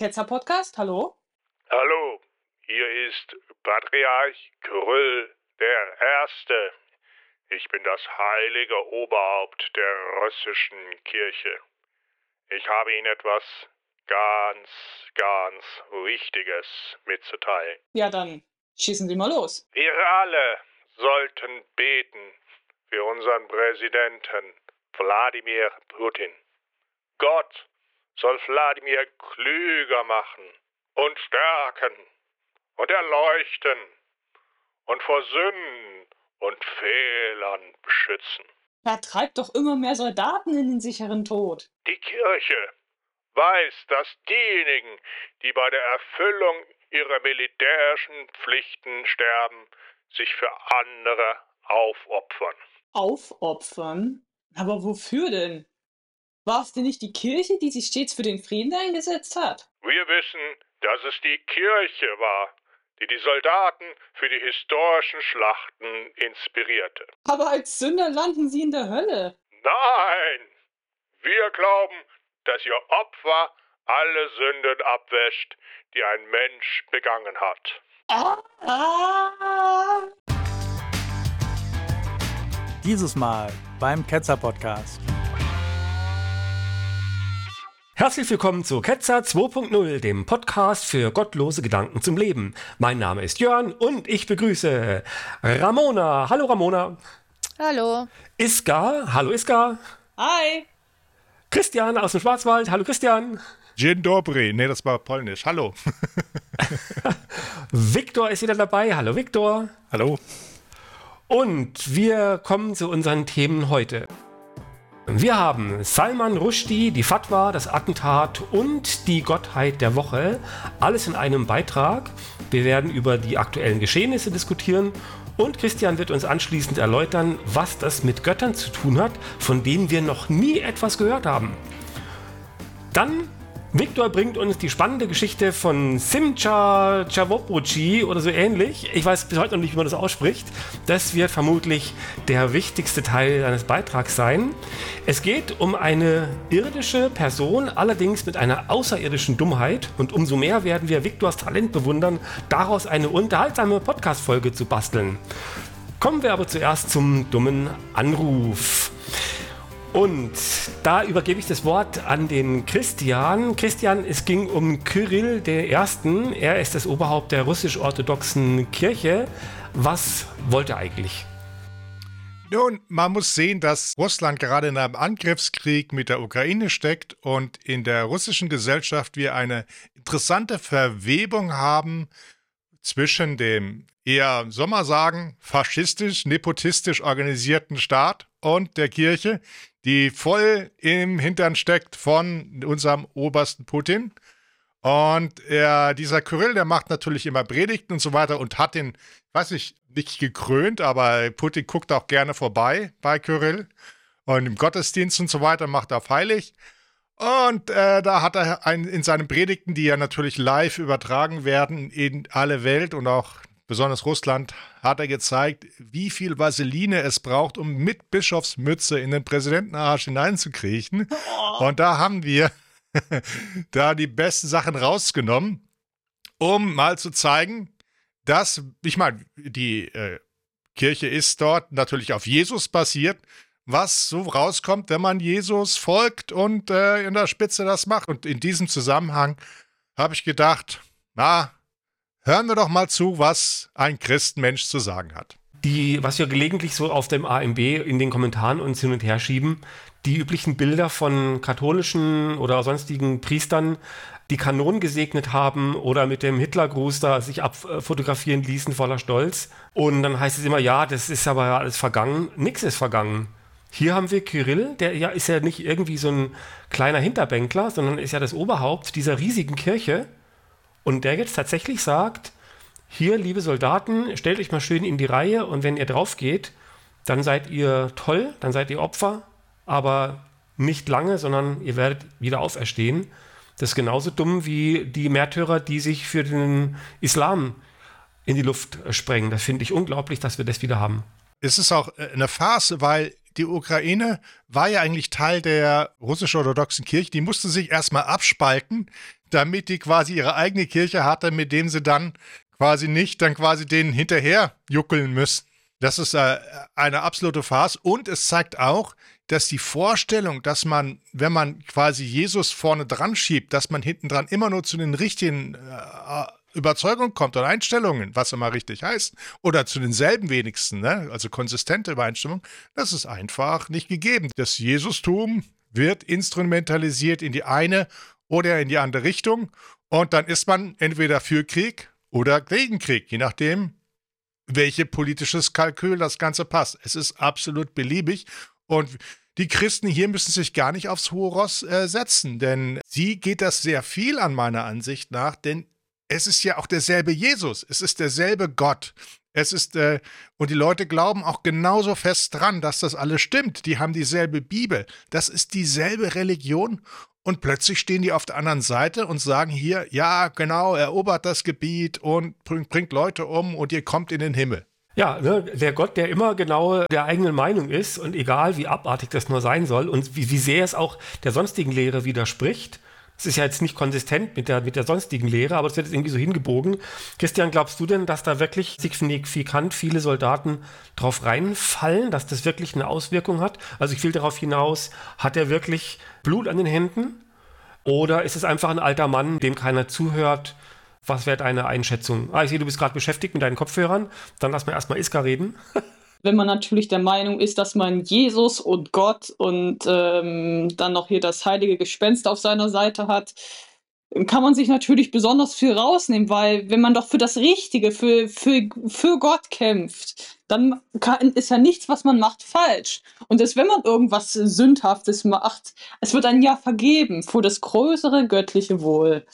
Ketzer Podcast, hallo? Hallo, hier ist Patriarch Kyrill der Erste. Ich bin das heilige Oberhaupt der russischen Kirche. Ich habe Ihnen etwas ganz, ganz Wichtiges mitzuteilen. Ja, dann schießen Sie mal los. Wir alle sollten beten für unseren Präsidenten Wladimir Putin. Gott soll Wladimir klüger machen und stärken und erleuchten und vor Sünden und Fehlern beschützen. Er treibt doch immer mehr Soldaten in den sicheren Tod. Die Kirche weiß, dass diejenigen, die bei der Erfüllung ihrer militärischen Pflichten sterben, sich für andere aufopfern. Aufopfern? Aber wofür denn? War es denn nicht die Kirche, die sich stets für den Frieden eingesetzt hat? Wir wissen, dass es die Kirche war, die die Soldaten für die historischen Schlachten inspirierte. Aber als Sünder landen sie in der Hölle. Nein! Wir glauben, dass ihr Opfer alle Sünden abwäscht, die ein Mensch begangen hat. Ah, ah. Dieses Mal beim Ketzer Podcast. Herzlich willkommen zu Ketzer 2.0, dem Podcast für gottlose Gedanken zum Leben. Mein Name ist Jörn und ich begrüße Ramona. Hallo Ramona. Hallo. Iska. Hallo Iska. Hi. Christian aus dem Schwarzwald. Hallo Christian. Dzień dobry. Nee, das war polnisch. Hallo. Viktor ist wieder dabei. Hallo Viktor. Hallo. Und wir kommen zu unseren Themen heute. Wir haben Salman Rushdie, die Fatwa, das Attentat und die Gottheit der Woche. Alles in einem Beitrag. Wir werden über die aktuellen Geschehnisse diskutieren und Christian wird uns anschließend erläutern, was das mit Göttern zu tun hat, von denen wir noch nie etwas gehört haben. Dann Victor bringt uns die spannende Geschichte von Simcha Chavopuchi oder so ähnlich. Ich weiß bis heute noch nicht, wie man das ausspricht. Das wird vermutlich der wichtigste Teil seines Beitrags sein. Es geht um eine irdische Person, allerdings mit einer außerirdischen Dummheit. Und umso mehr werden wir Victors Talent bewundern, daraus eine unterhaltsame Podcast-Folge zu basteln. Kommen wir aber zuerst zum dummen Anruf. Und da übergebe ich das Wort an den Christian. Christian, es ging um Kyrill Ersten. Er ist das Oberhaupt der russisch-orthodoxen Kirche. Was wollte er eigentlich? Nun, man muss sehen, dass Russland gerade in einem Angriffskrieg mit der Ukraine steckt und in der russischen Gesellschaft wir eine interessante Verwebung haben zwischen dem eher, soll man sagen, faschistisch, nepotistisch organisierten Staat und der Kirche, die voll im Hintern steckt von unserem obersten Putin. Und er, dieser Kyrill, der macht natürlich immer Predigten und so weiter und hat den, weiß ich, nicht gekrönt, aber Putin guckt auch gerne vorbei bei Kyrill. Und im Gottesdienst und so weiter macht er heilig. Und äh, da hat er ein, in seinen Predigten, die ja natürlich live übertragen werden in alle Welt und auch besonders Russland, hat er gezeigt, wie viel Vaseline es braucht, um mit Bischofsmütze in den Präsidentenarsch hineinzukriechen. Oh. Und da haben wir da die besten Sachen rausgenommen, um mal zu zeigen, dass, ich meine, die äh, Kirche ist dort natürlich auf Jesus basiert, was so rauskommt, wenn man Jesus folgt und äh, in der Spitze das macht. Und in diesem Zusammenhang habe ich gedacht, na, Hören wir doch mal zu, was ein Christenmensch zu sagen hat. Die, was wir gelegentlich so auf dem AMB in den Kommentaren uns hin und her schieben, die üblichen Bilder von katholischen oder sonstigen Priestern, die Kanonen gesegnet haben oder mit dem Hitlergruß da sich abfotografieren ließen voller Stolz. Und dann heißt es immer, ja, das ist aber alles vergangen. Nix ist vergangen. Hier haben wir Kyrill, der ja ist ja nicht irgendwie so ein kleiner Hinterbänkler, sondern ist ja das Oberhaupt dieser riesigen Kirche und der jetzt tatsächlich sagt, hier, liebe Soldaten, stellt euch mal schön in die Reihe und wenn ihr drauf geht, dann seid ihr toll, dann seid ihr Opfer, aber nicht lange, sondern ihr werdet wieder auferstehen. Das ist genauso dumm wie die Märtyrer, die sich für den Islam in die Luft sprengen. Das finde ich unglaublich, dass wir das wieder haben. Es ist auch äh, eine Farce, weil die Ukraine war ja eigentlich Teil der russisch-orthodoxen Kirche. Die musste sich erstmal abspalten damit die quasi ihre eigene Kirche hatte, mit dem sie dann quasi nicht dann quasi denen hinterher juckeln müssen. Das ist äh, eine absolute Farce und es zeigt auch, dass die Vorstellung, dass man, wenn man quasi Jesus vorne dran schiebt, dass man hinten dran immer nur zu den richtigen äh, Überzeugungen kommt oder Einstellungen, was immer richtig heißt, oder zu denselben wenigsten, ne? also konsistente Übereinstimmung, das ist einfach nicht gegeben. Das Jesustum wird instrumentalisiert in die eine oder in die andere Richtung und dann ist man entweder für Krieg oder gegen Krieg, je nachdem, welche politisches Kalkül das Ganze passt. Es ist absolut beliebig und die Christen hier müssen sich gar nicht aufs hohe Ross äh, setzen, denn sie geht das sehr viel an meiner Ansicht nach, denn es ist ja auch derselbe Jesus, es ist derselbe Gott. Es ist, äh, und die Leute glauben auch genauso fest dran, dass das alles stimmt. Die haben dieselbe Bibel. Das ist dieselbe Religion und plötzlich stehen die auf der anderen Seite und sagen hier, ja, genau, erobert das Gebiet und bringt Leute um und ihr kommt in den Himmel. Ja, ne, der Gott, der immer genau der eigenen Meinung ist und egal wie abartig das nur sein soll und wie, wie sehr es auch der sonstigen Lehre widerspricht. Das ist ja jetzt nicht konsistent mit der, mit der sonstigen Lehre, aber es wird jetzt irgendwie so hingebogen. Christian, glaubst du denn, dass da wirklich signifikant viele Soldaten drauf reinfallen, dass das wirklich eine Auswirkung hat? Also ich will darauf hinaus, hat er wirklich Blut an den Händen? Oder ist es einfach ein alter Mann, dem keiner zuhört? Was wäre deine Einschätzung? Ah, ich sehe, du bist gerade beschäftigt mit deinen Kopfhörern. Dann lass mir erstmal Iska reden. wenn man natürlich der Meinung ist, dass man Jesus und Gott und ähm, dann noch hier das heilige Gespenst auf seiner Seite hat, kann man sich natürlich besonders viel rausnehmen, weil wenn man doch für das Richtige, für, für, für Gott kämpft, dann kann, ist ja nichts, was man macht, falsch. Und selbst wenn man irgendwas Sündhaftes macht, es wird ein ja vergeben für das größere göttliche Wohl.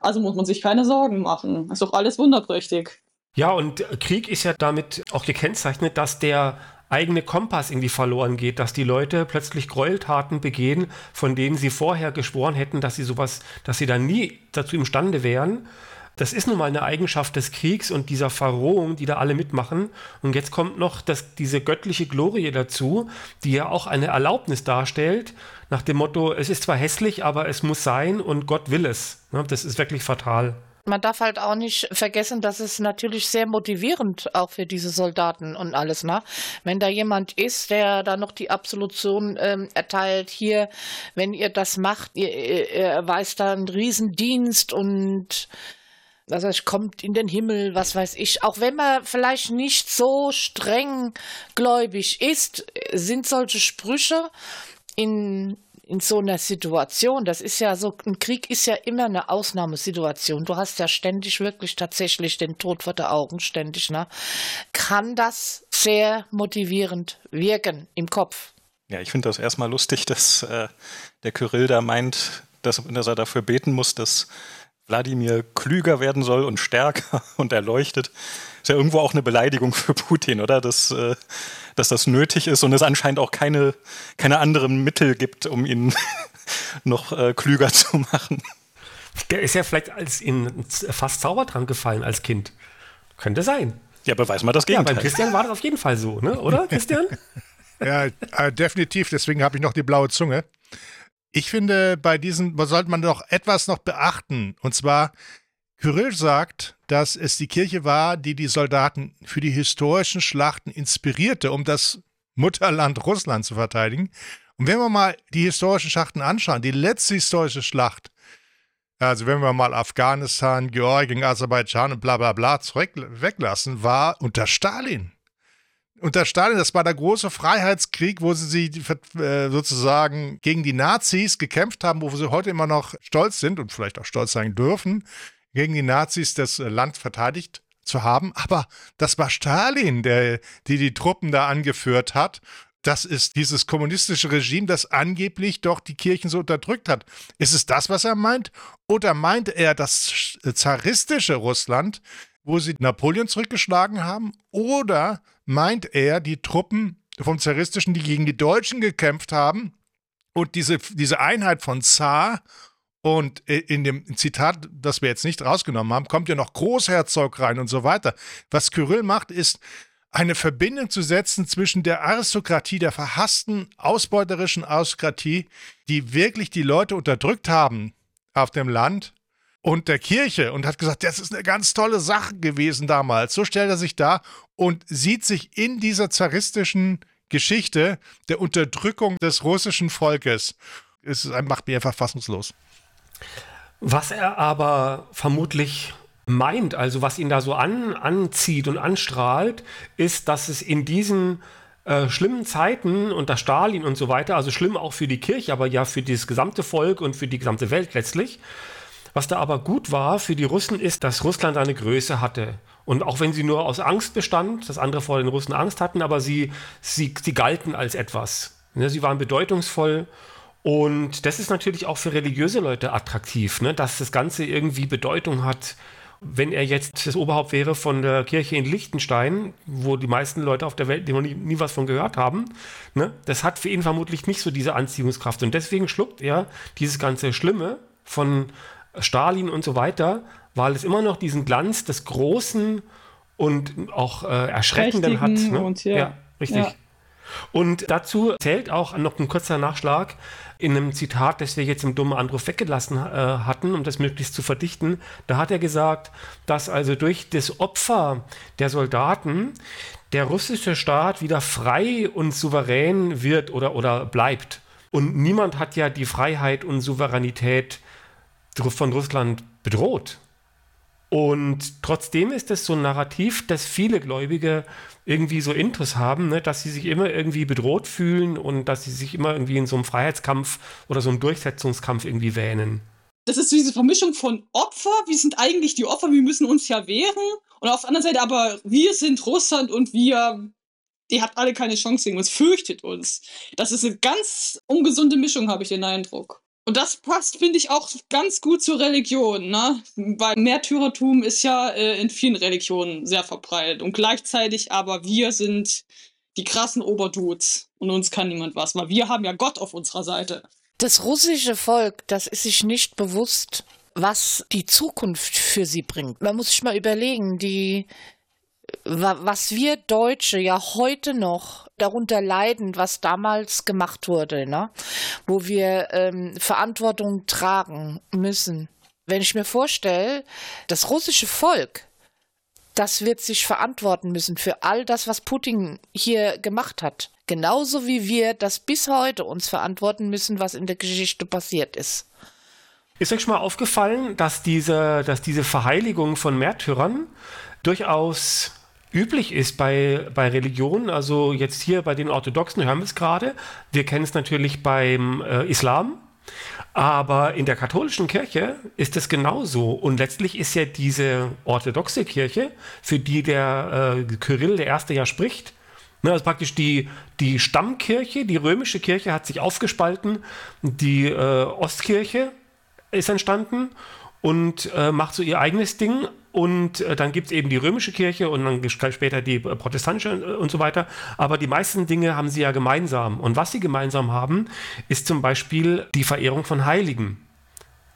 Also muss man sich keine Sorgen machen. Ist doch alles wunderprächtig. Ja, und Krieg ist ja damit auch gekennzeichnet, dass der eigene Kompass irgendwie verloren geht, dass die Leute plötzlich Gräueltaten begehen, von denen sie vorher geschworen hätten, dass sie sowas, dass sie da nie dazu imstande wären. Das ist nun mal eine Eigenschaft des Kriegs und dieser Verrohung, die da alle mitmachen. Und jetzt kommt noch das, diese göttliche Glorie dazu, die ja auch eine Erlaubnis darstellt, nach dem Motto, es ist zwar hässlich, aber es muss sein und Gott will es. Das ist wirklich fatal. Man darf halt auch nicht vergessen, dass es natürlich sehr motivierend auch für diese Soldaten und alles, ne? Wenn da jemand ist, der da noch die Absolution ähm, erteilt, hier, wenn ihr das macht, ihr, ihr, erweist da einen Riesendienst und was heißt, kommt in den Himmel, was weiß ich. Auch wenn man vielleicht nicht so streng gläubig ist, sind solche Sprüche in in so einer Situation, das ist ja so, ein Krieg ist ja immer eine Ausnahmesituation. Du hast ja ständig wirklich tatsächlich den Tod vor der Augen, ständig, ne? Kann das sehr motivierend wirken im Kopf? Ja, ich finde das erstmal lustig, dass äh, der Kyrill da meint, dass, dass er dafür beten muss, dass Wladimir klüger werden soll und stärker und erleuchtet. Ist ja irgendwo auch eine Beleidigung für Putin, oder? Das, äh, dass das nötig ist und es anscheinend auch keine, keine anderen Mittel gibt, um ihn noch äh, klüger zu machen. Der ist ja vielleicht als in fast Zaubertrank gefallen als Kind. Könnte sein. Ja, beweis mal das Gegenteil. Ja, beim Christian war das auf jeden Fall so, ne? oder Christian? ja, äh, definitiv. Deswegen habe ich noch die blaue Zunge. Ich finde, bei diesen sollte man doch etwas noch beachten. Und zwar, Kyrill sagt, dass es die Kirche war, die die Soldaten für die historischen Schlachten inspirierte, um das Mutterland Russland zu verteidigen. Und wenn wir mal die historischen Schlachten anschauen, die letzte historische Schlacht, also wenn wir mal Afghanistan, Georgien, Aserbaidschan und bla bla bla weglassen, war unter Stalin. Unter Stalin, das war der große Freiheitskrieg, wo sie äh, sozusagen gegen die Nazis gekämpft haben, wo sie heute immer noch stolz sind und vielleicht auch stolz sein dürfen, gegen die Nazis das Land verteidigt zu haben. Aber das war Stalin, der die, die Truppen da angeführt hat. Das ist dieses kommunistische Regime, das angeblich doch die Kirchen so unterdrückt hat. Ist es das, was er meint? Oder meint er das zaristische Russland, wo sie Napoleon zurückgeschlagen haben? Oder meint er die Truppen vom zaristischen, die gegen die Deutschen gekämpft haben und diese, diese Einheit von Zar und in dem Zitat, das wir jetzt nicht rausgenommen haben, kommt ja noch Großherzog rein und so weiter. Was Kyrill macht, ist eine Verbindung zu setzen zwischen der Aristokratie, der verhassten, ausbeuterischen Aristokratie, die wirklich die Leute unterdrückt haben auf dem Land, und der Kirche und hat gesagt, das ist eine ganz tolle Sache gewesen damals. So stellt er sich da und sieht sich in dieser zaristischen Geschichte der Unterdrückung des russischen Volkes. Es macht mich einfach fassungslos. Was er aber vermutlich meint, also was ihn da so an, anzieht und anstrahlt, ist, dass es in diesen äh, schlimmen Zeiten unter Stalin und so weiter, also schlimm auch für die Kirche, aber ja für das gesamte Volk und für die gesamte Welt letztlich, was da aber gut war für die Russen ist, dass Russland eine Größe hatte. Und auch wenn sie nur aus Angst bestand, dass andere vor den Russen Angst hatten, aber sie, sie, sie galten als etwas. Ne, sie waren bedeutungsvoll. Und das ist natürlich auch für religiöse Leute attraktiv, ne? dass das Ganze irgendwie Bedeutung hat. Wenn er jetzt das Oberhaupt wäre von der Kirche in Liechtenstein, wo die meisten Leute auf der Welt noch nie, nie was von gehört haben, ne? das hat für ihn vermutlich nicht so diese Anziehungskraft. Und deswegen schluckt er dieses ganze Schlimme von Stalin und so weiter, weil es immer noch diesen Glanz des Großen und auch äh, Erschreckenden hat. Ne? Und, ja. ja, richtig. Ja. Und dazu zählt auch noch ein kurzer Nachschlag in einem Zitat, das wir jetzt im dummen Andruf weggelassen äh, hatten, um das möglichst zu verdichten. Da hat er gesagt, dass also durch das Opfer der Soldaten der russische Staat wieder frei und souverän wird oder, oder bleibt. Und niemand hat ja die Freiheit und Souveränität von Russland bedroht. Und trotzdem ist es so ein Narrativ, dass viele Gläubige irgendwie so Intus haben, ne, dass sie sich immer irgendwie bedroht fühlen und dass sie sich immer irgendwie in so einem Freiheitskampf oder so einem Durchsetzungskampf irgendwie wähnen. Das ist diese Vermischung von Opfer, wir sind eigentlich die Opfer, wir müssen uns ja wehren. Und auf der anderen Seite aber, wir sind Russland und wir, ihr habt alle keine Chance gegen uns, fürchtet uns. Das ist eine ganz ungesunde Mischung, habe ich den Eindruck. Und das passt, finde ich, auch ganz gut zur Religion, ne? Weil Märtyrertum ist ja äh, in vielen Religionen sehr verbreitet. Und gleichzeitig aber wir sind die krassen Oberdudes und uns kann niemand was, weil wir haben ja Gott auf unserer Seite. Das russische Volk, das ist sich nicht bewusst, was die Zukunft für sie bringt. Man muss sich mal überlegen, die was wir Deutsche ja heute noch darunter leiden, was damals gemacht wurde, ne? wo wir ähm, Verantwortung tragen müssen. Wenn ich mir vorstelle, das russische Volk, das wird sich verantworten müssen für all das, was Putin hier gemacht hat. Genauso wie wir das bis heute uns verantworten müssen, was in der Geschichte passiert ist. Ist euch schon mal aufgefallen, dass diese, dass diese Verheiligung von Märtyrern durchaus üblich ist bei, bei Religionen, also jetzt hier bei den Orthodoxen hören wir es gerade, wir kennen es natürlich beim äh, Islam, aber in der katholischen Kirche ist es genauso. Und letztlich ist ja diese orthodoxe Kirche, für die der äh, Kyrill der Erste ja spricht, ne, also praktisch die, die Stammkirche, die römische Kirche hat sich aufgespalten, die äh, Ostkirche ist entstanden und äh, macht so ihr eigenes Ding. Und äh, dann gibt es eben die römische Kirche und dann später die äh, protestantische äh, und so weiter. Aber die meisten Dinge haben sie ja gemeinsam. Und was sie gemeinsam haben, ist zum Beispiel die Verehrung von Heiligen.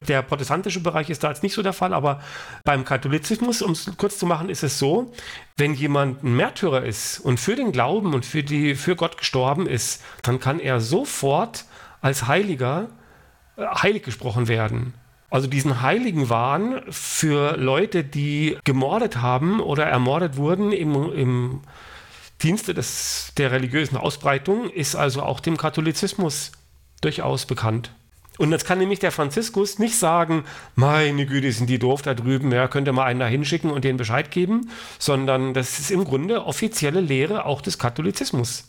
Der protestantische Bereich ist da jetzt nicht so der Fall, aber beim Katholizismus, um es kurz zu machen, ist es so, wenn jemand ein Märtyrer ist und für den Glauben und für, die, für Gott gestorben ist, dann kann er sofort als Heiliger äh, heilig gesprochen werden also diesen heiligen Wahn für Leute, die gemordet haben oder ermordet wurden im, im Dienste des, der religiösen Ausbreitung, ist also auch dem Katholizismus durchaus bekannt. Und jetzt kann nämlich der Franziskus nicht sagen, meine Güte, sind die doof da drüben, ja, könnt ihr mal einen da hinschicken und denen Bescheid geben, sondern das ist im Grunde offizielle Lehre auch des Katholizismus.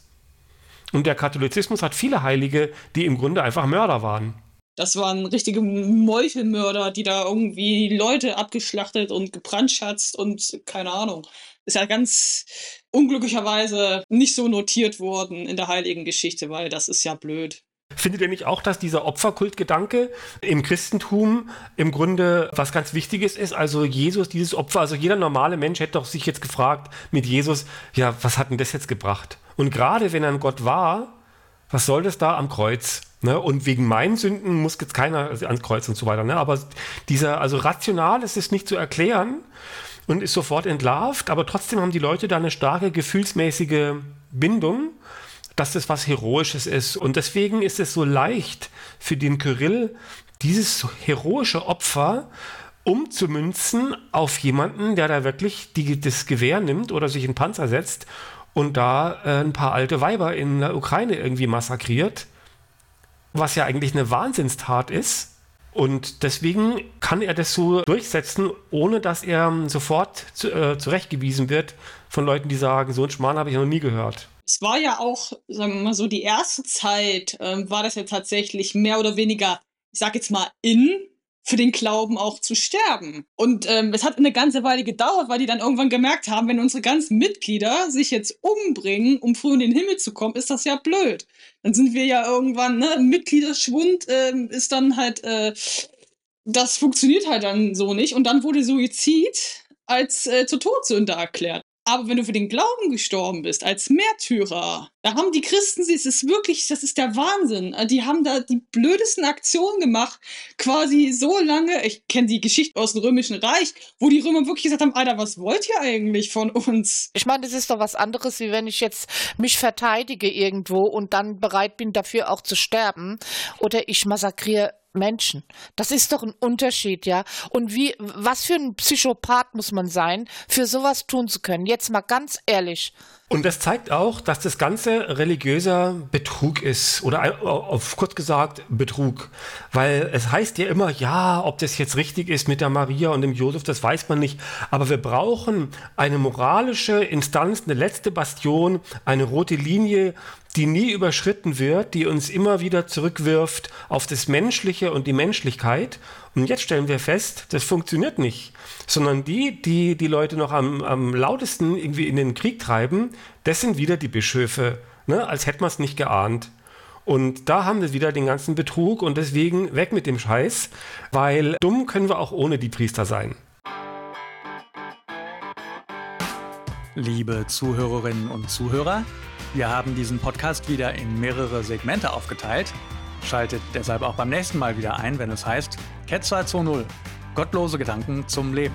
Und der Katholizismus hat viele Heilige, die im Grunde einfach Mörder waren. Das waren richtige Meuchelmörder, die da irgendwie Leute abgeschlachtet und gebrandschatzt und keine Ahnung. Ist ja ganz unglücklicherweise nicht so notiert worden in der heiligen Geschichte, weil das ist ja blöd. Findet ihr nicht auch, dass dieser Opferkultgedanke im Christentum im Grunde was ganz Wichtiges ist? Also Jesus, dieses Opfer, also jeder normale Mensch hätte doch sich jetzt gefragt mit Jesus, ja, was hat denn das jetzt gebracht? Und gerade wenn er ein Gott war, was soll das da am Kreuz? Ne? Und wegen meinen Sünden muss jetzt keiner ans Kreuz und so weiter. Ne? Aber dieser, also rational ist es nicht zu erklären und ist sofort entlarvt, aber trotzdem haben die Leute da eine starke gefühlsmäßige Bindung, dass das was Heroisches ist. Und deswegen ist es so leicht für den Kyrill, dieses heroische Opfer umzumünzen auf jemanden, der da wirklich die, das Gewehr nimmt oder sich in Panzer setzt und da äh, ein paar alte Weiber in der Ukraine irgendwie massakriert, was ja eigentlich eine Wahnsinnstat ist. Und deswegen kann er das so durchsetzen, ohne dass er sofort zu, äh, zurechtgewiesen wird von Leuten, die sagen, so ein Schmarrn habe ich noch nie gehört. Es war ja auch, sagen wir mal so, die erste Zeit ähm, war das ja tatsächlich mehr oder weniger, ich sag jetzt mal, in für den Glauben auch zu sterben. Und ähm, es hat eine ganze Weile gedauert, weil die dann irgendwann gemerkt haben, wenn unsere ganzen Mitglieder sich jetzt umbringen, um früh in den Himmel zu kommen, ist das ja blöd. Dann sind wir ja irgendwann, ne, Mitgliederschwund ähm, ist dann halt, äh, das funktioniert halt dann so nicht. Und dann wurde Suizid als äh, zur Todsünde erklärt. Aber wenn du für den Glauben gestorben bist, als Märtyrer, da haben die Christen, es ist wirklich, das ist der Wahnsinn. Die haben da die blödesten Aktionen gemacht, quasi so lange, ich kenne die Geschichte aus dem Römischen Reich, wo die Römer wirklich gesagt haben, Alter, was wollt ihr eigentlich von uns? Ich meine, das ist doch was anderes, wie wenn ich jetzt mich verteidige irgendwo und dann bereit bin, dafür auch zu sterben. Oder ich massakriere Menschen. Das ist doch ein Unterschied, ja. Und wie, was für ein Psychopath muss man sein, für sowas tun zu können? Jetzt mal ganz ehrlich. Und das zeigt auch, dass das Ganze religiöser Betrug ist. Oder auf kurz gesagt Betrug. Weil es heißt ja immer, ja, ob das jetzt richtig ist mit der Maria und dem Josef, das weiß man nicht. Aber wir brauchen eine moralische Instanz, eine letzte Bastion, eine rote Linie, die nie überschritten wird, die uns immer wieder zurückwirft auf das Menschliche und die Menschlichkeit. Und jetzt stellen wir fest, das funktioniert nicht. Sondern die, die die Leute noch am, am lautesten irgendwie in den Krieg treiben, das sind wieder die Bischöfe. Ne? Als hätte man es nicht geahnt. Und da haben wir wieder den ganzen Betrug und deswegen weg mit dem Scheiß, weil dumm können wir auch ohne die Priester sein. Liebe Zuhörerinnen und Zuhörer, wir haben diesen Podcast wieder in mehrere Segmente aufgeteilt. Schaltet deshalb auch beim nächsten Mal wieder ein, wenn es heißt Ketzer 2.0. Gottlose Gedanken zum Leben.